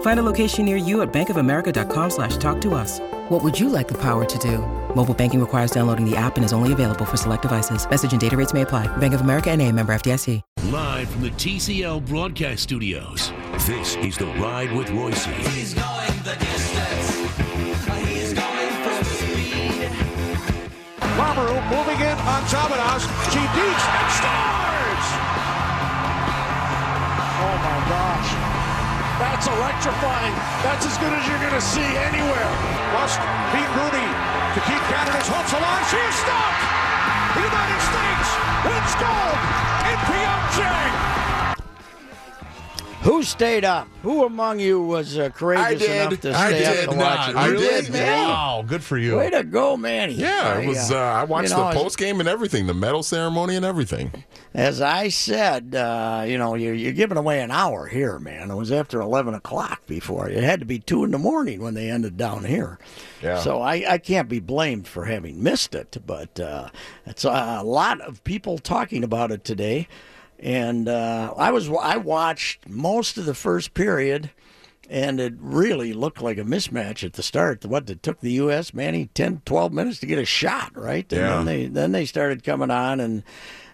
Find a location near you at bankofamerica.com slash talk to us. What would you like the power to do? Mobile banking requires downloading the app and is only available for select devices. Message and data rates may apply. Bank of America and a member FDIC. Live from the TCL broadcast studios, this is The Ride with Reusse. He's going the distance. He's going full speed. Barbaru moving in on Zavadas. She deeps and scores! Oh my gosh. That's electrifying. That's as good as you're going to see anywhere. Must beat Rooney to keep Canada's hopes alive. She is stopped. The United States wins gold in Pyeongchang. Who stayed up? Who among you was uh, courageous enough to I stay did up to not. watch it? I You did, man. Wow, good for you. Way to go, Manny. Yeah, it was. Uh, I watched you know, the post game and everything, the medal ceremony and everything. As I said, uh, you know, you're, you're giving away an hour here, man. It was after 11 o'clock before. It had to be 2 in the morning when they ended down here. Yeah. So I, I can't be blamed for having missed it, but uh, it's a lot of people talking about it today. And uh, I was I watched most of the first period, and it really looked like a mismatch at the start. What it took the U.S. Manny 10, 12 minutes to get a shot, right? And Yeah. then they then they started coming on, and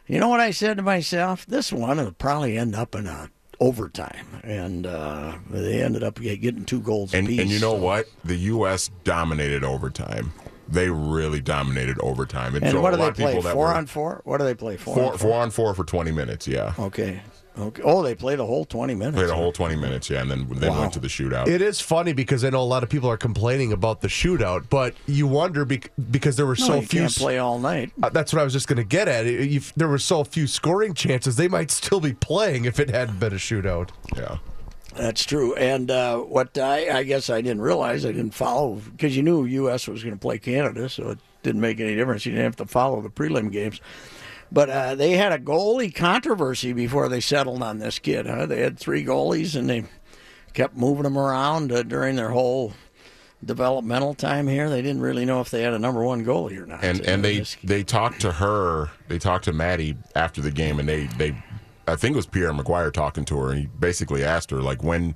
you know what I said to myself? This one will probably end up in a overtime, and uh, they ended up getting two goals And apiece. and you know so- what? The U.S. dominated overtime. They really dominated overtime. And so what do lot they of play? Four were- on four? What do they play? Four, Four, on four on four for twenty minutes. Yeah, Okay. Okay. Oh, they play the whole twenty minutes. played a whole twenty minutes. Yeah, and then then Wow. went to the shootout. It is funny because I know a lot of people are complaining about the shootout, but you wonder bec- because there were No, so you few. can't play all night. Uh, That's what I was just going to get at. If there were so few scoring chances, they might still be playing if it hadn't been a shootout. yeah. That's true. And uh, what I, I guess I didn't realize, I didn't follow because you knew U.S. was going to play Canada, so it didn't make any difference. You didn't have to follow the prelim games. But uh, they had a goalie controversy before they settled on this kid. Huh? They had three goalies, and they kept moving them around uh, during their whole developmental time here. They didn't really know if they had a number one goalie or not. and and they they talked to her. They talked to Maddie after the game, and they they I think it was Pierre McGuire talking to her, and he basically asked her like when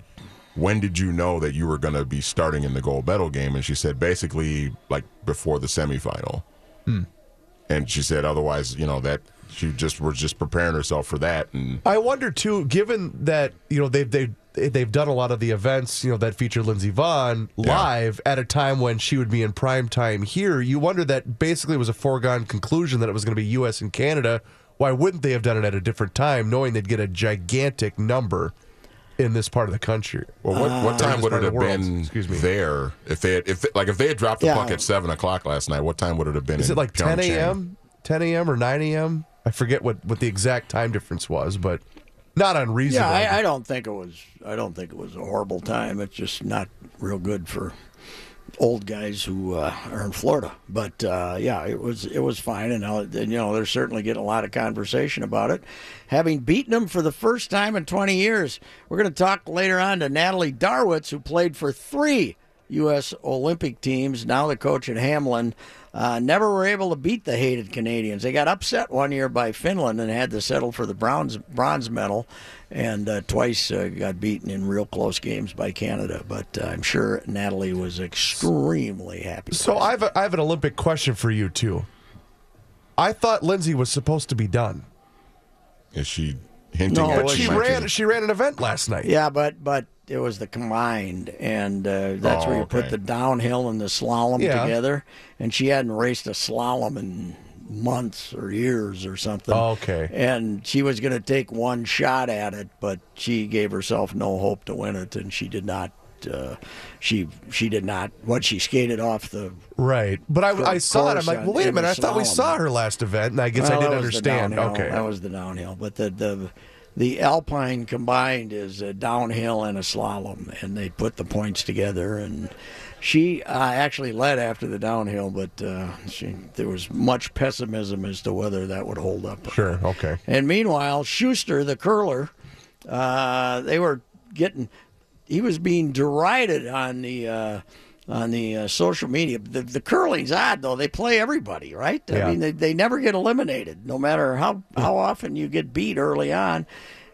when did you know that you were going to be starting in the gold medal game? And she said basically like before the semifinal. Hmm. And she said otherwise, you know that she just was just preparing herself for that, and I wonder too, given that you know they've they've they've done a lot of the events, you know, that feature Lindsey Vonn live at a time when she would be in prime time here. You wonder that basically it was a foregone conclusion that it was going to be U.S. and Canada. Why wouldn't they have done it at a different time, knowing they'd get a gigantic number in this part of the country? Well, what, what time would it have been Excuse me. there if they had, if like if they had dropped the Yeah. puck at seven o'clock last night? What time would it have been? Is in it like 10 Pyeongchang? a.m., 10 a.m. or 9 a.m.? I forget what, what the exact time difference was, but not unreasonable. Yeah, I, I don't think it was. I don't think it was a horrible time. It's just not real good for old guys who uh, are in Florida. But uh, yeah, it was it was fine, and, uh, and you know they're certainly getting a lot of conversation about it, having beaten them for the first time in 20 years. We're going to talk later on to Natalie Darwitz, who played for three U.S. Olympic teams. Now the coach at Hamline. Uh, never were able to beat the hated Canadians. They got upset one year by Finland and had to settle for the bronze bronze medal, and uh, twice uh, got beaten in real close games by Canada. But uh, I'm sure Natalie was extremely happy. So I have, a, I have an Olympic question for you, too. I thought Lindsay was supposed to be done. Is she hinting No, at But she ran be- she ran an event last night. Yeah, but but it was the combined, and uh, that's Oh, where you put the downhill and the slalom Yeah. together. And she hadn't raced a slalom in months or years or something. Oh, okay. And she was going to take one shot at it, but she gave herself no hope to win it, and she did not. Uh, she she did not. What she skated off the. Right, but I, I saw it. I'm like, well, wait a minute. I thought we saw her last event, and I guess Well, I didn't that was the understand. Okay, that was the downhill, but the the the alpine combined is a downhill and a slalom, and they put the points together. And she uh, actually led after the downhill, but uh, she, there was much pessimism as to whether that would hold up. sure, okay. And meanwhile, Shuster, the curler, uh, they were getting. He was being derided on the uh, on the uh, social media. The, the curling's odd though; they play everybody, right? Yeah. I mean, they, they never get eliminated, no matter how how often you get beat early on.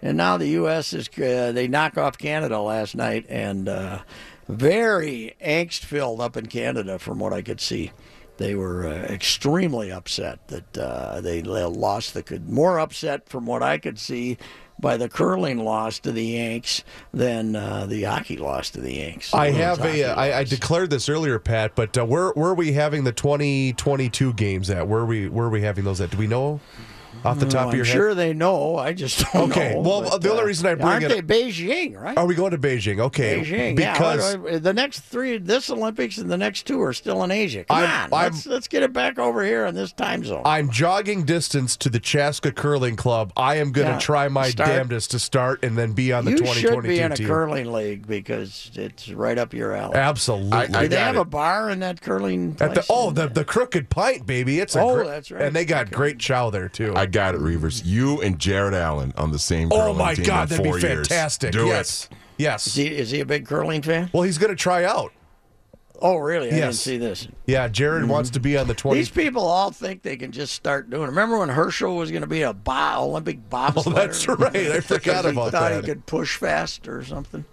And now the U.S. is uh, they knock off Canada last night, and uh, very angst filled up in Canada, from what I could see. They were uh, extremely upset that uh, they lost the could more upset from what I could see by the curling loss to the Yanks than uh, the hockey loss to the Yanks. I have a. I, I declared this earlier, Pat. But uh, where where are we having the 2022 games at? Where are we where are we having those at? Do we know off the top Oh, of I'm your sure they know. I just don't Okay, know. well, but, the only uh, reason I bring aren't it they Beijing, right? Are we going to Beijing? Okay, Beijing, because yeah. The next three, this Olympics and the next two are still in Asia. Come I'm- on, I'm- let's, let's get it back over here in this time zone. I'm jogging distance to the Chaska Curling Club. I am going to Yeah, try my start- damnedest to start and then be on the you 2022 should be in a team. curling league because it's right up your alley. Absolutely. I- I Do they have it. a bar in that curling place? At the, oh, the the Crooked Pint, baby! It's a Oh, gr- that's right. and they got great chow there too. I got it, Reavers. You and Jared Allen on the same oh my team God, in that'd be four years. fantastic! Do yes, it. yes. Is he, is he a big curling fan? well, he's going to try out. Oh, really? I didn't Yes. see this. Yeah, Jared wants to be on the 20. These people all think they can just start doing. it. Remember when Herschel was going to be a bo- Olympic bobsledder? Oh, that's right. I forgot Because he about thought that. he could push fast or something.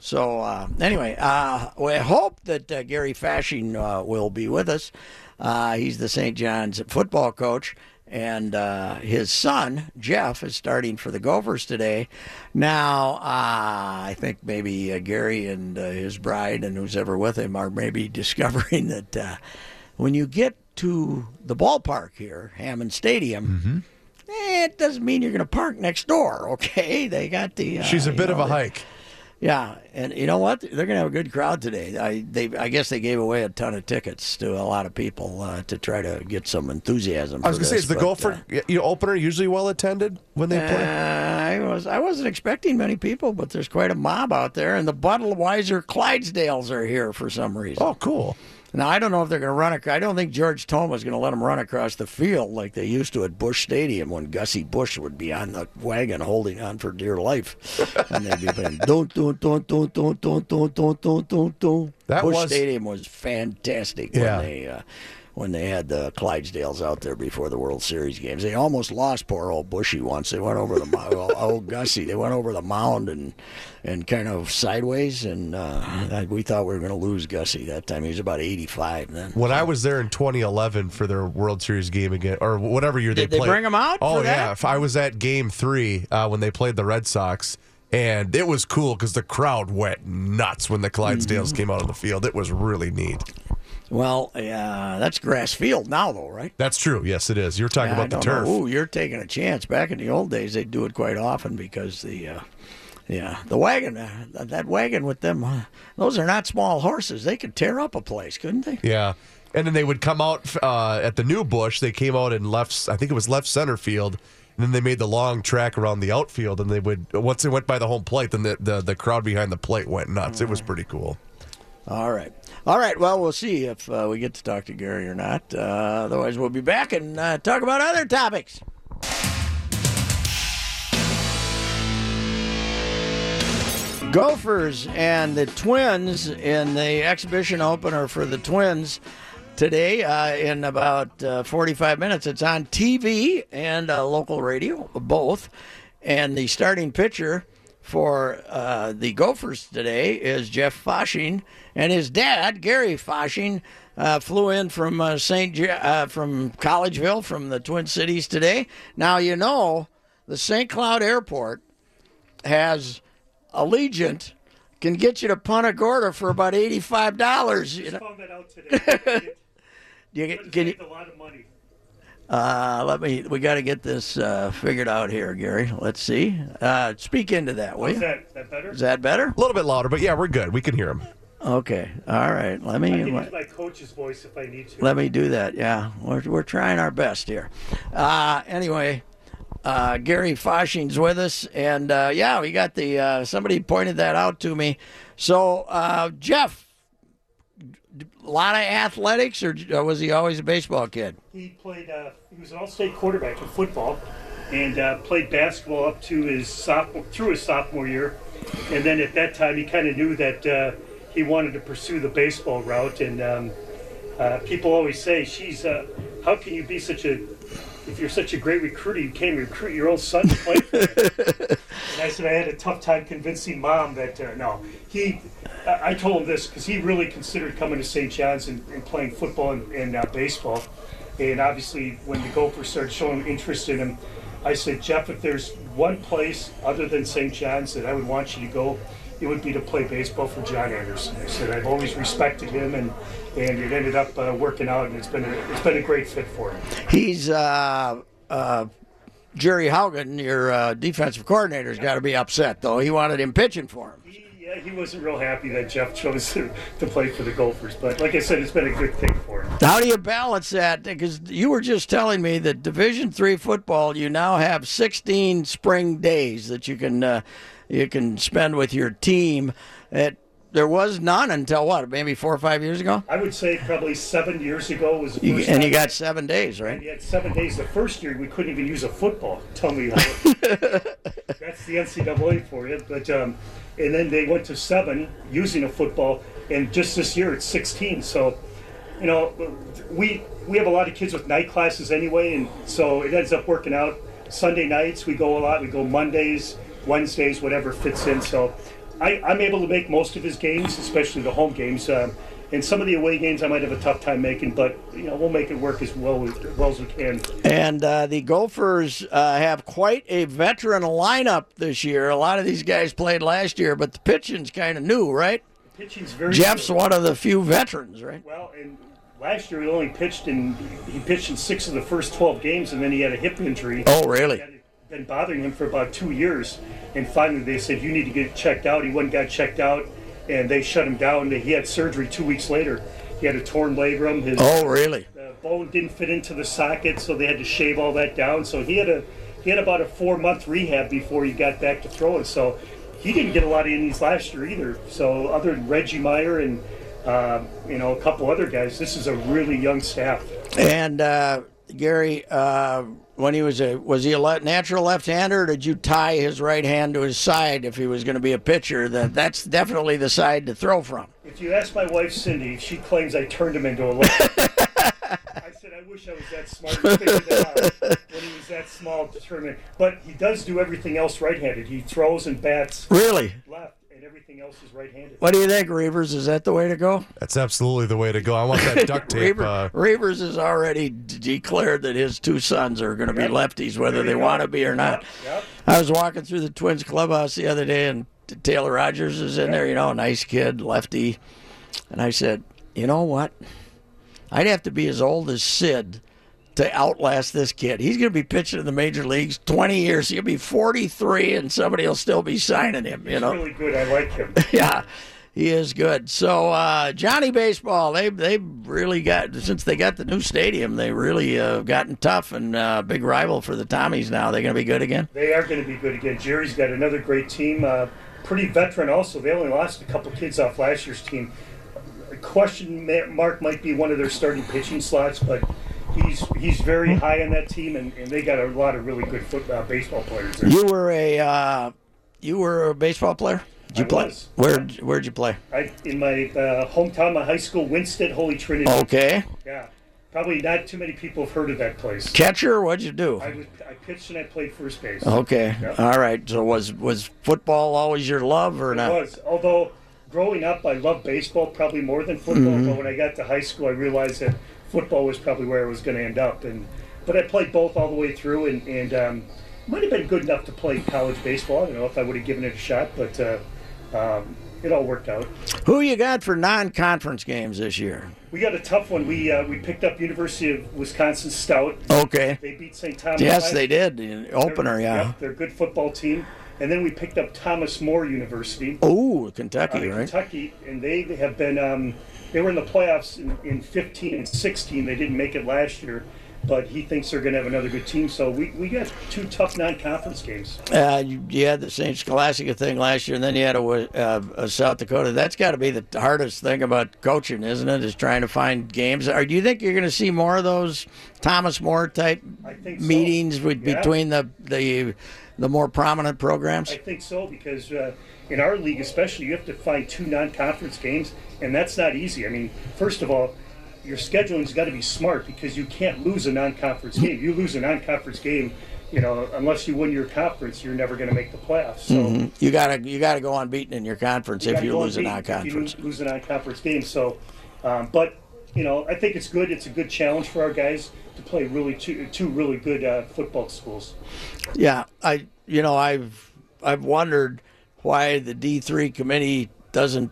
So uh, anyway, uh, we hope that uh, Gary Fasching uh, will be with us. Uh, he's the St. John's football coach, and uh, his son Jeff is starting for the Gophers today. Now, uh, I think maybe uh, Gary and uh, his bride and who's ever with him are maybe discovering that uh, when you get to the ballpark here, Hammond Stadium. eh, It doesn't mean you're going to park next door, okay? They got the. Uh, She's a bit know, of a hike. Yeah, and you know what? They're going to have a good crowd today. I they I guess they gave away a ton of tickets to a lot of people uh, to try to get some enthusiasm. I was going to say, is the Gopher uh, you know, opener usually well attended when they uh, play? I was I wasn't expecting many people, but there's quite a mob out there, and the Budweiser Clydesdales are here for some reason. Oh, cool. Now I don't know if they're going to run. ac- I don't think George Toma is going to let them run across the field like they used to at Busch Stadium when Gussie Busch would be on the wagon holding on for dear life, and they'd be playing don't don't don't don't don't don't don't don't don't don't don't. That Busch was- Stadium was fantastic Yeah. when they. Uh, when they had the Clydesdales out there before the World Series games, they almost lost poor old Bushy once. They went over the mo- well, old Gussie. They went over the mound and and kind of sideways, and uh, we thought we were going to lose Gussie that time. He was about eighty-five then. When I was there in 2011 for their World Series game again, or whatever year Did they they played. bring 'em out Oh yeah, if I was at Game Three uh, when they played the Red Sox, and it was cool because the crowd went nuts when the Clydesdales Mm-hmm. came out on the field. It was really neat. Well, yeah, that's grass field now, though, right? That's true. Yes, it is. You're talking Yeah, about the turf. know. Ooh, you're taking a chance. Back in the old days, they'd do it quite often because the, uh, yeah, the wagon, uh, that wagon with them, uh, those are not small horses. They could tear up a place, couldn't they? Yeah. And then they would come out uh, at the new Busch. They came out in left, I think it was left center field. And then they made the long track around the outfield. And they would, once they went by the home plate, then the, the, the crowd behind the plate went nuts. It was pretty cool. All right. All right. Well, we'll see if uh, we get to talk to Gary or not. Uh, otherwise, we'll be back and uh, talk about other topics. Gophers and the Twins in the exhibition opener for the Twins today uh, in about uh, 45 minutes. It's on TV and uh, local radio, both. And the starting pitcher for uh, the Gophers today is Jeff Fasching, and his dad, Gary Fasching, uh, flew in from uh, St. J- uh, from Collegeville, from the Twin Cities today. Now you know the St. Cloud Airport has Allegiant can get you to Punta Gorda for about eighty-five dollars. You know, found that out today. you But get, can you, a lot of money. Uh, let me. We got to get this uh, figured out here, Gary. Let's see. Uh, speak into that, will Is you? that, that better? Is that better? A little bit louder, but yeah, we're good. We can hear him. Okay. All right. Let I me. can use my coach's voice if I need to. Let me do that. Yeah, we're we're trying our best here. Uh, anyway, uh, Gary Fasching's with us, and uh, yeah, we got the uh, somebody pointed that out to me. So uh, Jeff, a lot of athletics, or was he always a baseball kid? He played. Uh, he was an all-state quarterback in football, and uh, played basketball up to his sophomore through his sophomore year, and then at that time he kind of knew that uh, he wanted to pursue the baseball route. And um, uh, people always say, "She's uh, how can you be such a if you're such a great recruiter, you can't recruit your own son to play for and I said I had a tough time convincing mom that uh, no, he. I told him this because he really considered coming to St. John's and, and playing football and, and uh, baseball. And obviously, when the Gophers started showing interest in him, I said, Jeff, if there's one place other than St. John's that I would want you to go, it would be to play baseball for John Anderson. I said I've always respected him, and and it ended up uh, working out, and it's been a, it's been a great fit for him. He's uh, uh, Jerry Haugen, your uh, defensive coordinator's got to be upset though. He wanted him pitching for him. He, yeah, he wasn't real happy that Jeff chose to, to play for the Gophers, but like I said, it's been a good thing for him. How do you balance that? Because you were just telling me that Division three football, you now have 16 spring days that you can uh, you can spend with your team. It, there was none until what, maybe four or five years ago, I would say probably seven years ago was the you, and you got seven days, right? you had seven days. The first year we couldn't even use a football. Tell me how. That's the NCAA for you. But um, and then they went to seven using a football, and just this year it's 16. So, you know, we we have a lot of kids with night classes anyway, and so it ends up working out. Sunday nights we go a lot. We go Mondays, Wednesdays, whatever fits in. So. I, I'm able to make most of his games, especially the home games. Um, and some of the away games I might have a tough time making, but you know we'll make it work as well as, well as we can. And uh, the Gophers uh, have quite a veteran lineup this year. A lot of these guys played last year, but the pitching's kind of new, right? Pitching's very Jeff's one of the few veterans, right? well, and last year he only pitched in he pitched in six of the first twelve games, and then he had a hip injury. Oh, really? Been bothering him for about two years, and finally they said you need to get checked out. He went and got checked out, and they shut him down. He had surgery two weeks later. He had a torn labrum. His Oh, really? the bone didn't fit into the socket, so they had to shave all that down. So he had a he had about a four month rehab before he got back to throwing. So he didn't get a lot of innings last year either. So other than Reggie Meyer and um, you know a couple other guys, this is a really young staff. And uh, Gary, uh, when he was a was he a le- natural left-hander? Or did you tie his right hand to his side if he was going to be a pitcher? That that's definitely the side to throw from. If you ask my wife Cindy, she claims I turned him into a left. I said I wish I was that smart and figured that out when he was that small to turn him. But he does do everything else right-handed. He throws and bats Really? left, everything else is right-handed. What do you think, Reavers? Is that the way to go? That's absolutely the way to go. I want that duct tape. Reaver, Uh, Reavers has already d- declared that his two sons are going to be lefties, whether they go. want to be or not. Yep, yep. I was walking through the Twins clubhouse the other day, and Taylor Rogers is in there. You know, nice kid, lefty. And I said, you know what? I'd have to be as old as Sid to outlast this kid. He's going to be pitching in the major leagues 20 years. He'll be 43, and somebody will still be signing him. You He's know, really good. I like him. yeah, he is good. So uh, Johnny Baseball, they they really got since they got the new stadium, they really uh, gotten tough and uh, big rival for the Tommies now. They're going to be good again. They are going to be good again. Jerry's got another great team. Uh, pretty veteran also. They only lost a couple kids off last year's team. A question mark might be one of their starting pitching slots, but he's he's very high on that team, and, and they got a lot of really good foot, uh, baseball players there. You were a uh, you were a baseball player. Did you I play? was. Where where'd you play? I, in my uh, hometown, my high school, Winsted Holy Trinity. Okay, Yeah, probably not too many people have heard of that place. catcher. What'd you do? I was I pitched and I played first base. Okay, Yeah. all right. So was was football always your love or not? It not? was. Although growing up, I loved baseball probably more than football. Mm-hmm. But when I got to high school, I realized that football was probably where I was going to end up. And but I played both all the way through, and and um, might have been good enough to play college baseball. I don't know if I would have given it a shot, but uh, um, it all worked out. Who you got for non-conference games this year? We got a tough one. We uh, we picked up University of Wisconsin Stout. Okay. They beat St. Thomas. Yes, they did. The opener, They're- yeah. yep, they're a good football team. And then we picked up Thomas More University. Oh, Kentucky, of right? Kentucky, and they have been um, they were in the playoffs in, in 15 and 16. They didn't make it last year, but he thinks they're going to have another good team. So we, we got two tough non-conference games. Uh, you, you had the St. Scholastica thing last year, and then you had a, uh, a South Dakota. That's got to be the hardest thing about coaching, isn't it? Is trying to find games. Or do you think you're going to see more of those Thomas More type think so. meetings with, Yeah. between the the the more prominent programs? I think so because uh, in our league, especially, you have to find two non-conference games, and that's not easy. I mean, first of all, your scheduling's got to be smart because you can't lose a non-conference game. You lose a non-conference game, you know, unless you win your conference, you're never going to make the playoffs. So. Mhm. You gotta you gotta go unbeaten in your conference if gotta you go lose a non-conference. You lose a non-conference game, so, um, but you know, I think it's good. It's a good challenge for our guys to play really two, two really good uh, football schools. Yeah, I you know I've I've wondered why the D three committee doesn't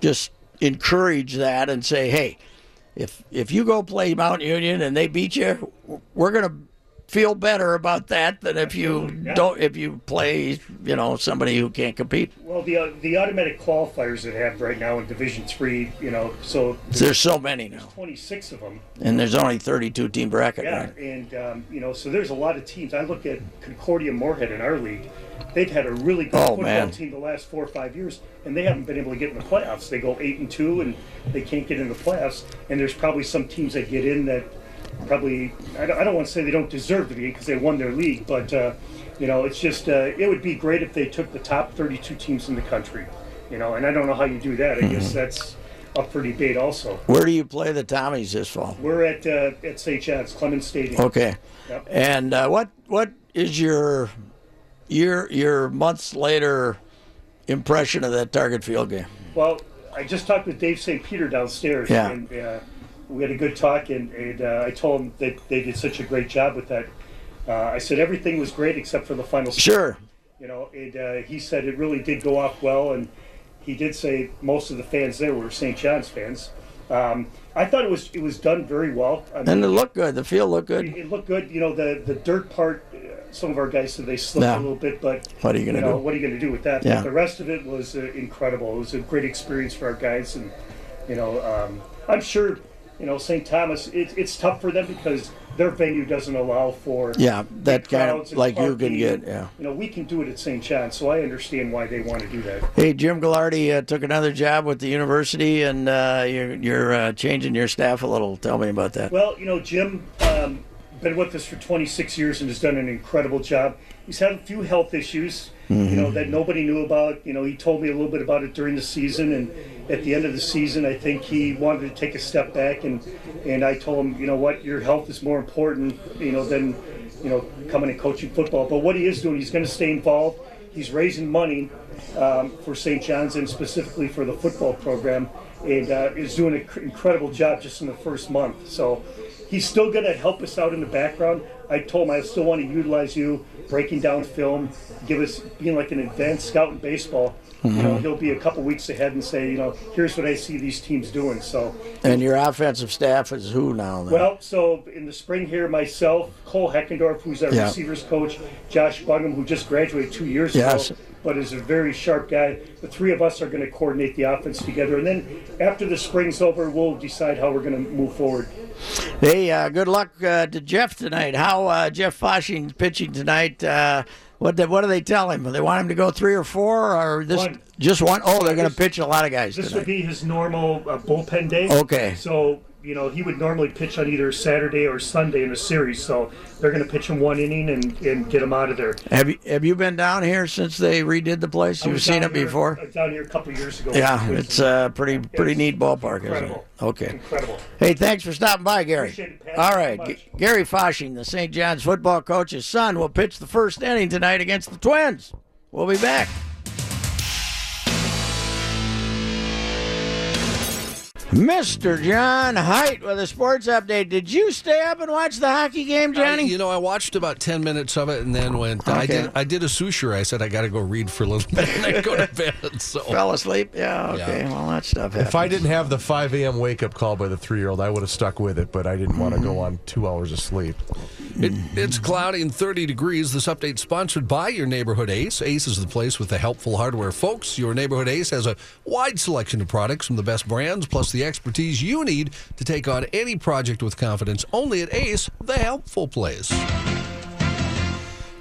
just encourage that and say, hey, if if you go play Mount Union and they beat you, we're gonna feel better about that than if you yeah. don't if you play you know somebody who can't compete. Well, the uh, the automatic qualifiers that have right now in Division Three, you know, so There's so many now, 26 of them. and there's only 32 team bracket. Yeah, Right? and um, you know, so there's a lot of teams. I look at Concordia Moorhead in our league. They've had a really good Oh, football man. team the last four or five years, and they haven't been able to get in the playoffs. They go eight and two, and they can't get in the playoffs. And there's probably some teams that get in that probably I don't, I don't want to say they don't deserve to be because they won their league, but uh, you know, it's just uh, it would be great if they took the top 32 teams in the country. You know, and I don't know how you do that. I Mm-hmm. guess that's up for debate also. Where do you play the Tommies this fall? We're at uh, at St. John's Clemens Stadium. Okay. Yep. And uh, what what is your your your months later impression of that target field game? Well, I just talked with Dave St. Peter downstairs, Yeah. and uh, we had a good talk, and, and uh, I told him that they did such a great job with that. Uh, I said everything was great except for the final. Sure. You know, and uh, he said it really did go off well, and he did say most of the fans there were St. John's fans. Um, I thought it was it was done very well. I And it looked good. The field looked good. it looked good. You know, the the dirt part. Uh, some of our guys said they slipped Yeah. a little bit, but What are you gonna know, do? What are you going to do with that? Yeah. But the rest of it was uh, incredible. It was a great experience for our guys, and you know, um, I'm sure you know St. Thomas. It, it's tough for them because their venue doesn't allow for Yeah, that kind of like you can get. Yeah. You know, we can do it at St. John, so I understand why they want to do that. Hey, Jim Gagliardi uh, took another job with the university, and uh, you're you're uh, changing your staff a little. Tell me about that. Well, you know, Jim um, been with us for 26 years and has done an incredible job. He's had a few health issues, you know, that nobody knew about. You know, he told me a little bit about it during the season, and at the end of the season, I think he wanted to take a step back, and and I told him, you know what, your health is more important, you know, than you know coming and coaching football. But what he is doing, he's going to stay involved. He's raising money um, for St. John's and specifically for the football program, and uh, is doing an inc- incredible job just in the first month. So he's still going to help us out in the background. I told him I still want to utilize you, breaking down film, give us being like an advanced scout in baseball. You know, he'll be a couple weeks ahead and say, you know, here's what I see these teams doing. So, And your offensive staff is who now? Then? well, so in the spring here, myself, Cole Heckendorf, who's our Yeah. receivers coach, Josh Bungham, who just graduated two years Yes. ago, but is a very sharp guy. The three of us are going to coordinate the offense together, and then after the spring's over, we'll decide how we're going to move forward. Hey, uh, good luck uh, to Jeff tonight. How uh, Jeff Fasching pitching tonight? What what do they tell him? They want him to go three or four, or this One. just one? Oh, they're going to pitch a lot of guys This would be his normal uh, bullpen day. Okay. So you know he would normally pitch on either Saturday or Sunday in a series. So they're going to pitch him one inning and, and get him out of there. Have you have you been down here since they redid the place? You've seen it here- before. I was down here a couple years ago. Yeah, it's a pretty uh, pretty It's neat ballpark, isn't it? incredible. Okay. Incredible. Hey, thanks for stopping by, Gary. It. All right, much. G- Gary Fasching, the St. John's football coach's son, will pitch the first inning tonight against the Twins. We'll be back. Mr. John Height with a sports update. Did you stay up and watch the hockey game, I, Johnny? you know, I watched about ten minutes of it and then went. I did. I did a suture. I said I got to go read for a little bit and then go to bed. So Fell asleep? Yeah, okay. Yeah. Well, that stuff happens. If I didn't have the 5 a.m. wake up call by the three year old, I would have stuck with it, but I didn't want to go mm-hmm. on two hours of sleep. It, it's cloudy and 30 degrees. This update sponsored by your neighborhood Ace. Ace is the place with the helpful hardware folks. Your neighborhood Ace has a wide selection of products from the best brands, plus the expertise you need to take on any project with confidence. Only at Ace, the helpful place.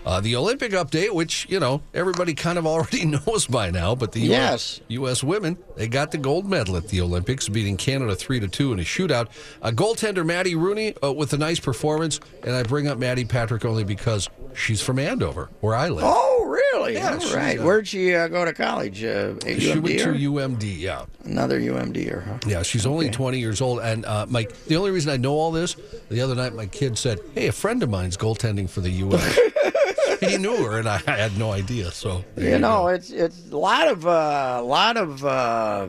Uh, the Olympic update, which, you know, everybody kind of already knows by now, but the Yes. U.S. women, they got the gold medal at the Olympics, beating Canada 3 to 2 in a shootout. Uh, goaltender Maddie Rooney uh, with a nice performance, and I bring up Maddie Patrick only because she's from Andover, where I live. Oh, really? Yeah, All right. uh, Where'd she uh, go to college? Uh, she went to? UMD, yeah. Another UMD or huh? Yeah, she's only 20 years old. And uh, my the only reason I know all this, the other night my kid said, "Hey, a friend of mine's goaltending for the U.S." he knew her, and I had no idea. So You know, it's it's a lot of uh, a lot of uh,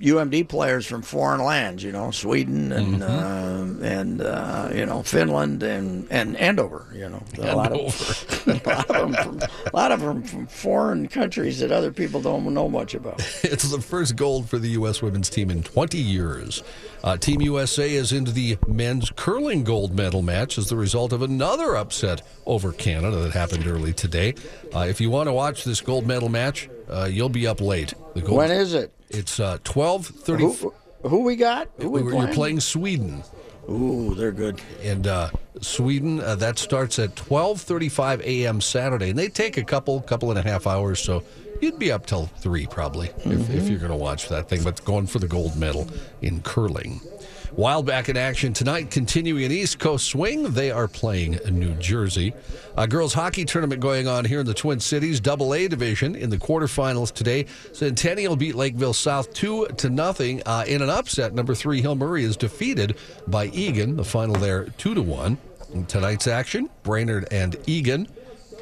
UMD players from foreign lands. You know, Sweden and Mm-hmm. uh, and uh, you know Finland and and Andover. You know, a lot of a lot of them from a lot of them from foreign countries that other people don't know much about. It's the first gold for the U.S. women's team in 20 years. Uh, team USA is into the men's curling gold medal match as the result of another upset over Canada that happened early today. Uh, if you want to watch this gold medal match, uh, you'll be up late. When is it? It's uh, 12:30. Who, who we got? Who we You're playing? playing Sweden. Ooh, they're good. and uh, Sweden. Uh, that starts at 12:35 a.m. Saturday, and they take a couple, couple and a half hours. So you'd be up till three probably if, if you're going to watch that thing. But going for the gold medal in curling. Wild back in action tonight, continuing an East Coast swing. They are playing in New Jersey. A girls hockey tournament going on here in the Twin Cities, Double A division in the quarterfinals today. Centennial beat Lakeville South two to nothing uh, in an upset. Number three Hill Murray is defeated by Eagan. The final there two to one. In tonight's action, Brainerd and Eagan.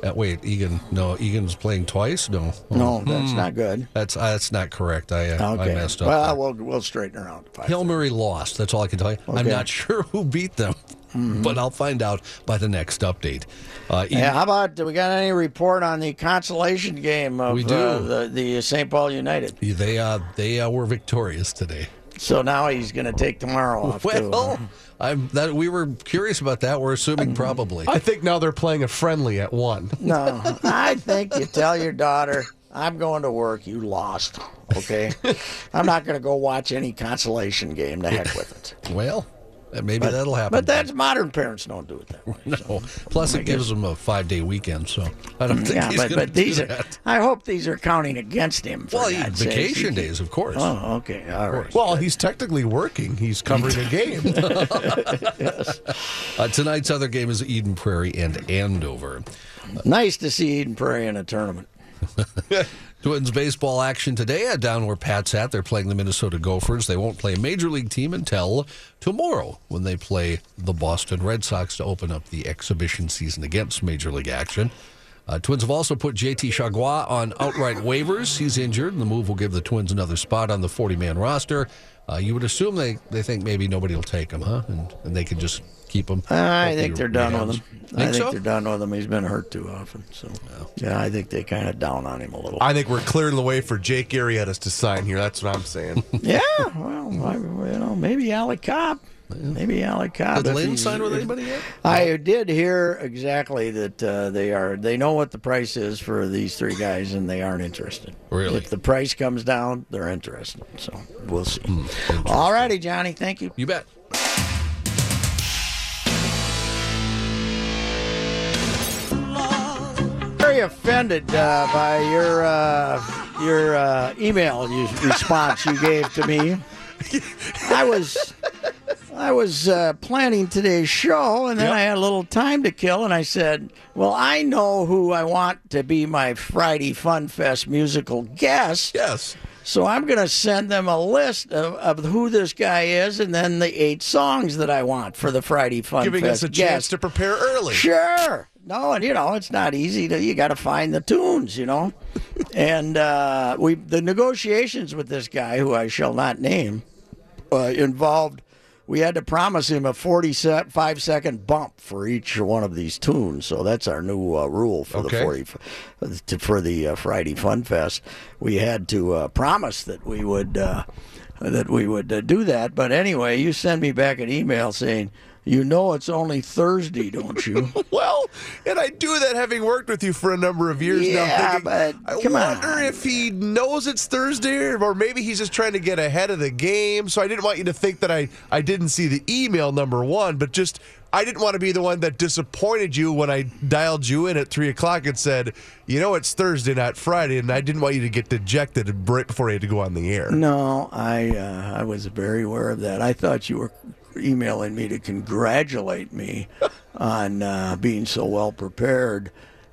Uh, wait, Eagan? No, Eagan's playing twice. No, Oh, No, that's not good. that's uh, that's not correct. I uh, I messed up. Well, we'll we'll straighten her out. Hill Murray lost. That's all I can tell you. I'm not sure who beat them, but I'll find out by the next update. Uh, Yeah, how about do we got any report on the consolation game of We do. Uh, the the St. Paul United? They uh, they uh, were victorious today. So now he's going to take tomorrow off too. Well, I'm that we were curious about that. We're assuming mm-hmm. probably. I think now they're playing a friendly at one. No, I think you tell your daughter, "I'm going to work. You lost." Okay, I'm not going to go watch any consolation game. The heck with it. Well, uh, maybe that'll happen. But that's modern parents don't do it that way. no. Plus, it gives them a five day weekend, so I don't think Yeah, he's but, going to but these are, I hope these are counting against him. For Well, he- vacation days, of course. Oh, okay, all right. Well, he's technically working. He's covering a game. Uh, tonight's other game is Eden Prairie and Andover. Nice to see Eden Prairie in a tournament. Twins baseball action today at down where Pat's at. They're playing the Minnesota Gophers. They won't play a major league team until tomorrow when they play the Boston Red Sox to open up the exhibition season against major league action. Uh, Twins have also put JT Chargois on outright waivers. He's injured, and the move will give the Twins another spot on the 40 man roster. Uh, you would assume they, they think maybe nobody will take him, huh? And, and they can just keep him. I think they're done with rehabs. him. I Think think so? they're done with him. He's been hurt too often. So, yeah, I think they kind of down on him a little. I think we're clearing the way for Jake Arrieta's to sign here. That's what I'm saying. yeah, well, I, you know, maybe Alex Cobb. Maybe Alex Cobb. Did Lynn sign with anybody yet? I did hear exactly that uh, they are. They know what the price is for these three guys, and they aren't interested. Really? If the price comes down, they're interested. So we'll see. Hmm, All righty, Johnny. Thank you. You bet. very offended uh, by your uh, your uh, email response you gave to me. I was I was uh, planning today's show, and then I had a little time to kill, and I said, "Well, I know who I want to be my Friday Fun Fest musical guest." Yes. So I'm going to send them a list of, of who this guy is, and then the eight songs that I want for the Friday Fun Giving Fest Giving us a chance to prepare early. Sure. No, and you know it's not easy to. You got to find the tunes, you know. and uh, we the negotiations with this guy, who I shall not name, uh, involved. We had to promise him a 45 second bump for each one of these tunes. So that's our new uh, rule for Okay. the 40 f- to, for the uh, Friday Fun Fest. We had to uh, promise that we would uh, that we would uh, do that. But anyway, you send me back an email saying, "You know it's only Thursday, don't you?" Well, and I do that having worked with you for a number of years now. Yeah, thinking, but I come wonder on. if he knows it's Thursday, or maybe he's just trying to get ahead of the game. So I didn't want you to think that I I didn't see the email number one, but just I didn't want to be the one that disappointed you when I dialed you in at three o'clock and said, you know, it's Thursday, not Friday, and I didn't want you to get dejected right before you had to go on the air. No, I uh, I was very aware of that. I thought you were emailing me to congratulate me on uh, being so well prepared,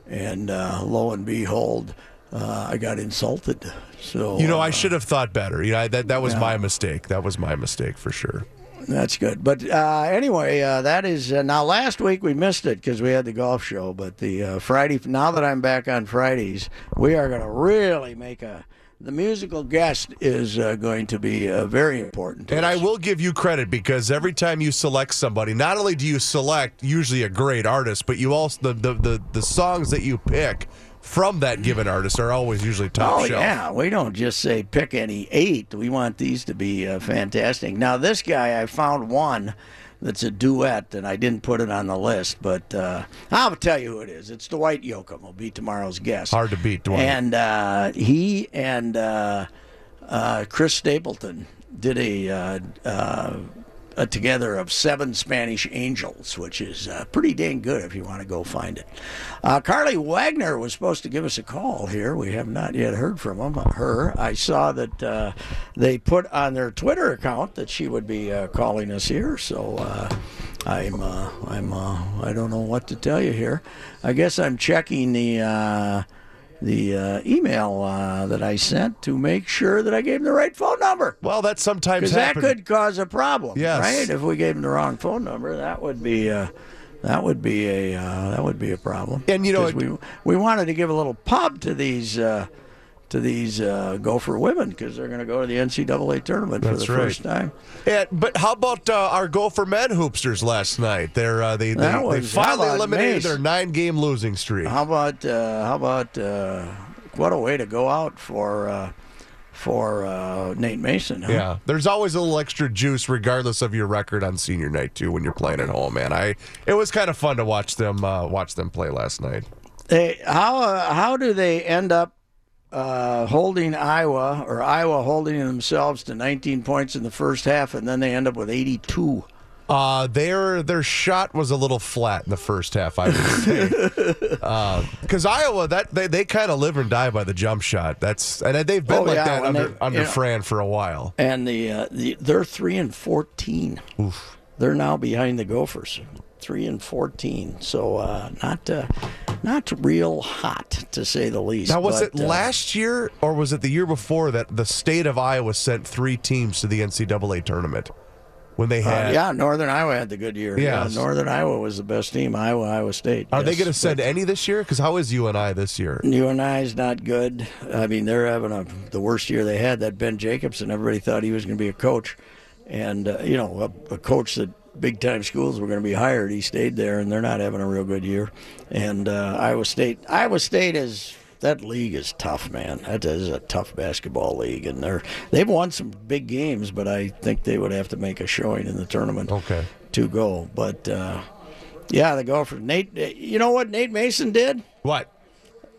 and uh, lo and behold, uh, I got insulted. So You know, I uh, should have thought better. You know, that that was Yeah. my mistake. That was my mistake for sure. That's good. But uh, anyway, uh, that is uh, now. Last week we missed it because we had the golf show. But the uh, Friday, now that I'm back on Fridays, we are going to really make a. The musical guest is uh, going to be uh, very important. to And I will give you credit because every time you select somebody, not only do you select usually a great artist, but you also the the the, the songs that you pick from that given artist are always usually top Oh shelf. yeah, we don't just say pick any eight. We want these to be uh, fantastic. Now this guy, I found one that's a duet, and I didn't put it on the list, but uh, I'll tell you who it is. It's Dwight Yoakam. Will be tomorrow's guest. Hard to beat, Dwight. And uh, he and uh, uh, Chris Stapleton did a. Uh, uh, uh, together of seven Spanish angels, which is uh, pretty dang good if you want to go find it. Uh, Carlie Wagner was supposed to give us a call here. We have not yet heard from him. Her, I saw that uh, they put on their Twitter account that she would be uh, calling us here. So uh, I'm, uh, I'm, uh, I don't know what to tell you here. I guess I'm checking the. The uh, email uh, that I sent to make sure that I gave him the right phone number. Well, that sometimes Because that could cause a problem, Yes. right? If we gave him the wrong phone number, that would be uh, that would be a uh, that would be a problem. And, you know, 'Cause we we wanted to give a little pub to these uh, to these uh, Gopher women because they're going to go to the NCAA tournament That's for the right. first time. Yeah, but how about uh, our Gopher men hoopsters last night? They're uh, they they, That they finally eliminated Mace? their nine game losing streak. How about uh, how about uh, what a way to go out for uh, for uh, Nate Mason? Huh? Yeah, there's always a little extra juice, regardless of your record on senior night too. When you're playing at home, man, I it was kind of fun to watch them uh, watch them play last night. They how uh, how do they end up uh, holding Iowa or Iowa holding themselves to 19 points in the first half, and then they end up with 82? Uh, their their shot was a little flat in the first half, I would say, because Iowa that they, they kind of live and die by the jump shot. That's and they've been Oh, like yeah, that under they- under you know- Fran for a while. And the, uh, the they're three and 14. They're now behind the Gophers, three and 14. So uh, not uh, not real hot to say the least. Now, was but, it uh, last year or was it the year before that the state of Iowa sent three teams to the NCAA tournament when they uh, had? yeah, Northern Iowa had the good year. Yeah, Northern Iowa was the best team. Iowa, Iowa State. Are they going to send any this year? Because how is UNI this year? UNI is not good. I mean, they're having a, the worst year they had. That Ben Jacobson, everybody thought he was going to be a coach, and uh, you know, a, a coach that big time schools were going to be hired. He stayed there, and they're not having a real good year. And uh, Iowa State, Iowa State is that league is tough, man. That is a tough basketball league, and they're they've won some big games, but I think they would have to make a showing in the tournament Okay. to go. But uh, yeah, the Gophers. Nate, you know what Nate Mason did? What?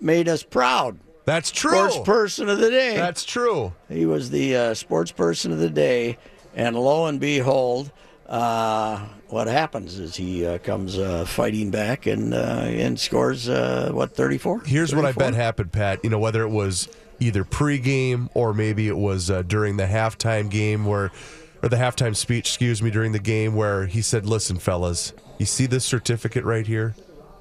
Made us proud. That's true. Sports person of the day. That's true. he was the uh, sports person of the day, and lo and behold, uh, what happens is he uh, comes uh, fighting back and uh, and scores uh, what thirty four. Here's what I bet happened, Pat. You know, whether it was either pregame or maybe it was uh, during the halftime game where, or the halftime speech, excuse me, during the game where he said, "Listen, fellas, you see this certificate right here?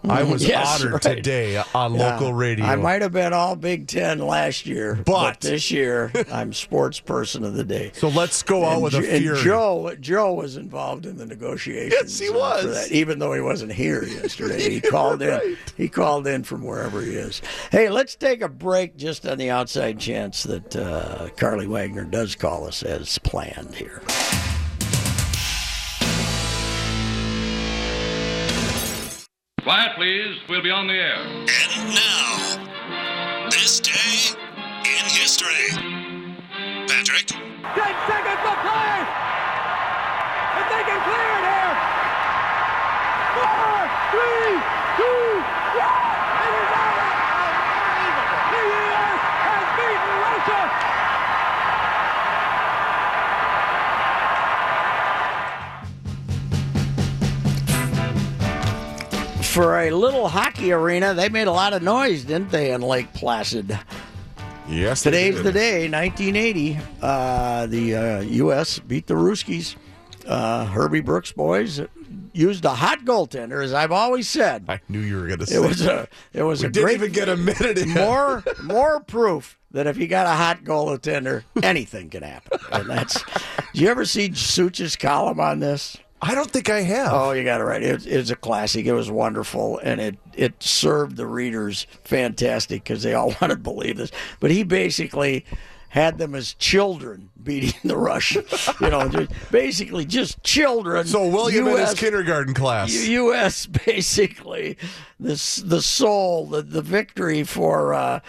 I was Yes, honored right. today on Yeah. local radio. I might have been all Big Ten last year, But- this year I'm sports person of the day. so let's go out and, with a fury. Joe, Joe was involved in the negotiations. Yes, he was. that, even though he wasn't here yesterday, he called in. He called in from wherever he is. Hey, let's take a break, just on the outside chance that uh, Carlie Wagner does call us as planned here. Quiet, please. We'll be on the air. And now, this day in history. Patrick, Ten seconds to play! If they can clear it here! Four, three, two, one! It is over! The U.S. has beaten Russia! For a little hockey arena, they made a lot of noise, didn't they, in Lake Placid? Yes, they Today's the day, 1980. Uh, the uh, U.S. beat the Ruskies. Uh, Herbie Brooks boys used a hot goaltender, as I've always said. I knew you were going to say It was a it was We a didn't great even get a minute in. more more proof that if you got a hot goaltender, anything can happen. And that's. Do you ever see Such's column on this? I don't think I have. Oh, you got it right. It, it's a classic. It was wonderful, and it it served the readers fantastic because they all wanted to believe this. But he basically had them as children beating the Russians. You know, just, basically just children. So William in his US kindergarten class. U.S. basically the the soul, the the victory for uh,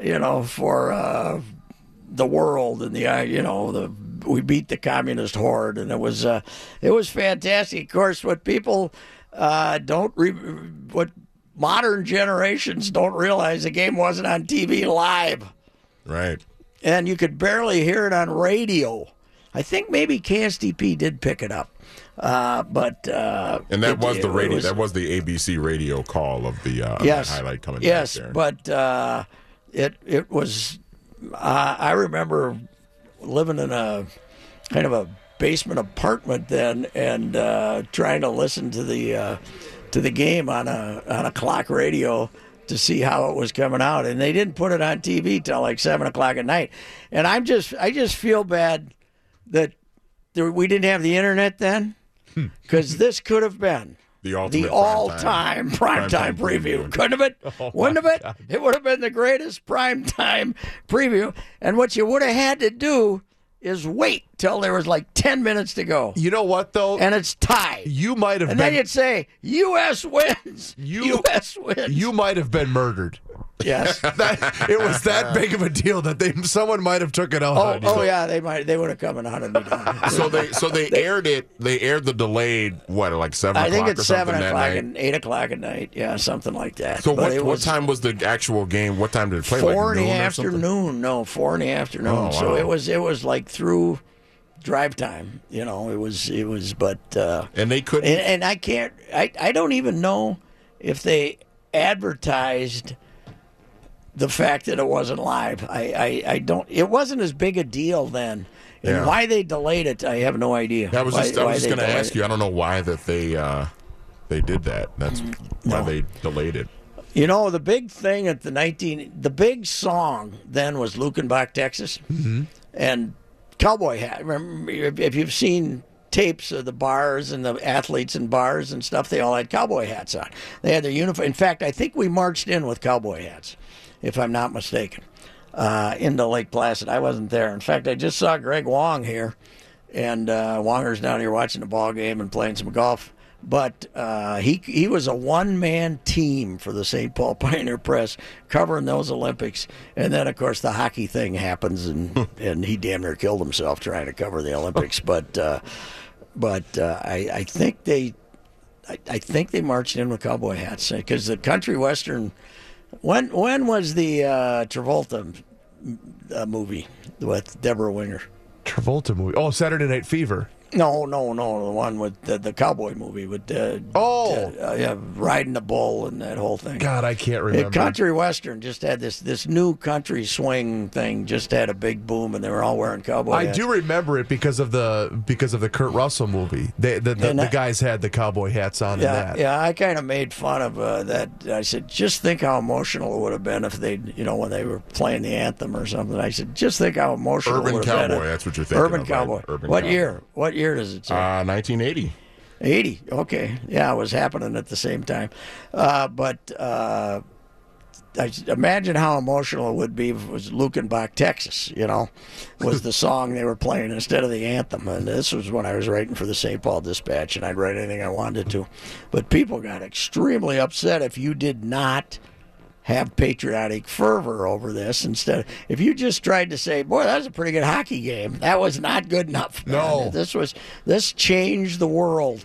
you know for uh, the world and the uh, you know the we beat the communist horde and it was uh, it was fantastic. Of course, what people uh, don't re- what modern generations don't realize the game wasn't on TV live Right. and you could barely hear it on radio. I think maybe KSTP did pick it up, uh, but uh, And that it- was the radio. was- that was the ABC radio call of the uh, yes, highlight coming yes, but uh, it it was. Uh, I remember living in a kind of a basement apartment then, and uh, trying to listen to the uh, to the game on a on a clock radio to see how it was coming out, and they didn't put it on TV till like seven o'clock at night, and I'm just I just feel bad that there, we didn't have the internet then, because this could have been the the primetime- all-time primetime preview. Couldn't have it? Oh, Wouldn't have it? It would have been the greatest primetime preview. And what you would have had to do is wait till there was like ten minutes to go, You know what though? and it's tied. you might have And been then you'd say, "U.S. wins. You- U.S. wins." you might have been murdered. Yes. That, it was that big of a deal that they someone might have took it out Oh, oh yeah. They might. They would have come and hunted me down. So they so they, aired it. They aired the delayed what like seven I think it's seven o'clock and eight o'clock at night. Yeah, something like that. so But what what time was the actual game? What time did it play? four like in the noon or something? afternoon. No, four in the afternoon. Oh, So it was it was like through drive time. You know, it was it was. But uh, And they couldn't. and, and I can't. I I don't even know if they advertised the fact that it wasn't live. I I, I don't. It wasn't as big a deal then. And Yeah. why they delayed it, I have no idea. I was Why- just I was just going to ask you. I don't know why that they uh, they did that. That's why they delayed it. You know, the big thing at the 19, the big song then was Luckenbach, Texas, mm-hmm. and Cowboy Hat. Remember, if, you've seen tapes of the bars and the athletes in bars and stuff, they all had cowboy hats on. They had their uniform. In fact, I think we marched in with cowboy hats, if I'm not mistaken, uh, into Lake Placid. I wasn't there. In fact, I just saw Greg Wong here, and uh, Wonger's down here watching the ball game and playing some golf. But uh, he he was a one man team for the St. Paul Pioneer Press covering those Olympics, and then of course the hockey thing happens, and and he damn near killed himself trying to cover the Olympics. But uh, but uh, I I think they I, I think they marched in with cowboy hats because the country western. When when was the uh, Travolta uh, movie with Debra Winger? Travolta movie. Oh, Saturday Night Fever. No, no, no. The one with the, the cowboy movie with uh, Oh. uh, yeah, riding the bull and that whole thing. God, I can't The remember. country western just had this this new country swing thing. Just had a big boom, and they were all wearing cowboy. Hats. I hats. do remember it because of the because of the Kurt Russell movie. They, the the, the that- guys had the cowboy hats on in Yeah, that. yeah. I kind of made fun of uh, that. I said, just think how emotional it would have been if they, you know, when they were playing the anthem or something. I said, just think how emotional. Urban it would been. Cowboy, that's what you're thinking Urban of, right? cowboy. Urban what Cowboy. year? What year does it say? Uh, 1980. 80 okay yeah it was happening at the same time uh, but uh, I imagine how emotional it would be if it was Luckenbach, Texas. You know, was the song they were playing instead of the anthem. And this was when I was writing for the St. Paul Dispatch, and I'd write anything I wanted to. But people got extremely upset if you did not have patriotic fervor over this instead. If you just tried to say, "Boy, that was a pretty good hockey game," that was not good enough. man. No. this was this changed the world.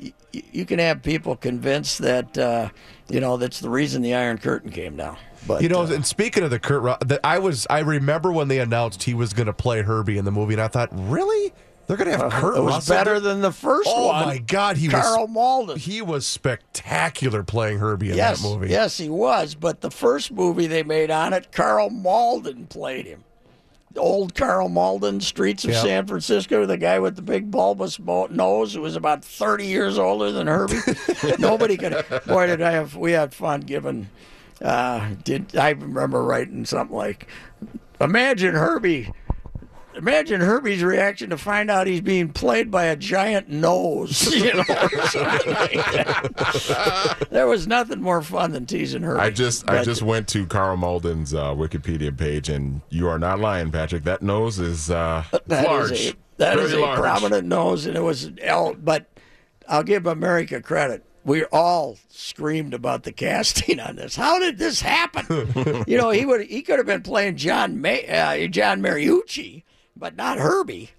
Y- You can have people convinced that uh, you know that's the reason the Iron Curtain came down. But you know, uh, and speaking of the Kurt, that I was, I remember when they announced he was going to play Herbie in the movie, and I thought, really, they're going to have Kurt Uh, it was Russell? better than the first oh one. my God, he Karl was Malden. He was spectacular playing Herbie in yes, that movie. yes, he was. But the first movie they made on it, Karl Malden played him. Old Karl Malden, Streets of Yep. San Francisco, the guy with the big bulbous nose, who was about thirty years older than Herbie. Nobody could. Boy, did I have we had fun giving. Uh, did I remember writing something like, "Imagine Herbie." Imagine Herbie's reaction to find out he's being played by a giant nose. You know, like there was nothing more fun than teasing Herbie. I just I just went to Karl Malden's uh, Wikipedia page, and you are not lying, Patrick. That nose is uh, That is large. a that is Very a large. prominent nose, and it was L. But I'll give America credit. We all screamed about the casting on this. How did this happen? you know, he would he could have been playing John May, uh, John Mariucci, but not Herbie.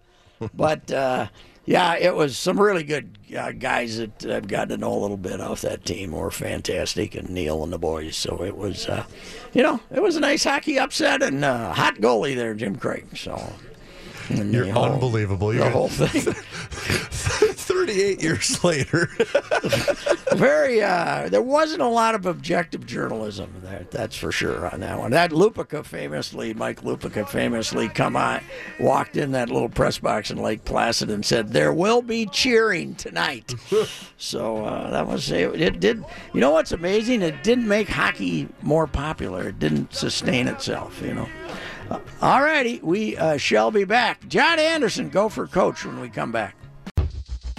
But uh, yeah, it was some really good uh, guys that I've gotten to know a little bit off that team were fantastic, and Neil and the boys. So it was, uh, you know, it was a nice hockey upset and uh, hot goalie there, Jim Craig. So. and You're the whole- unbelievable. The You're whole thing. 38 years later. Very. Uh, there wasn't a lot of objective journalism there. That's for sure on that one. That Lupica famously, Mike Lupica famously, come on, walked in that little press box in Lake Placid and said, "There will be cheering tonight." so uh, that was it. It did. You know what's amazing? It didn't make hockey more popular. It didn't sustain itself. You know. Uh, all righty, we uh, shall be back. John Anderson, go for coach when we come back.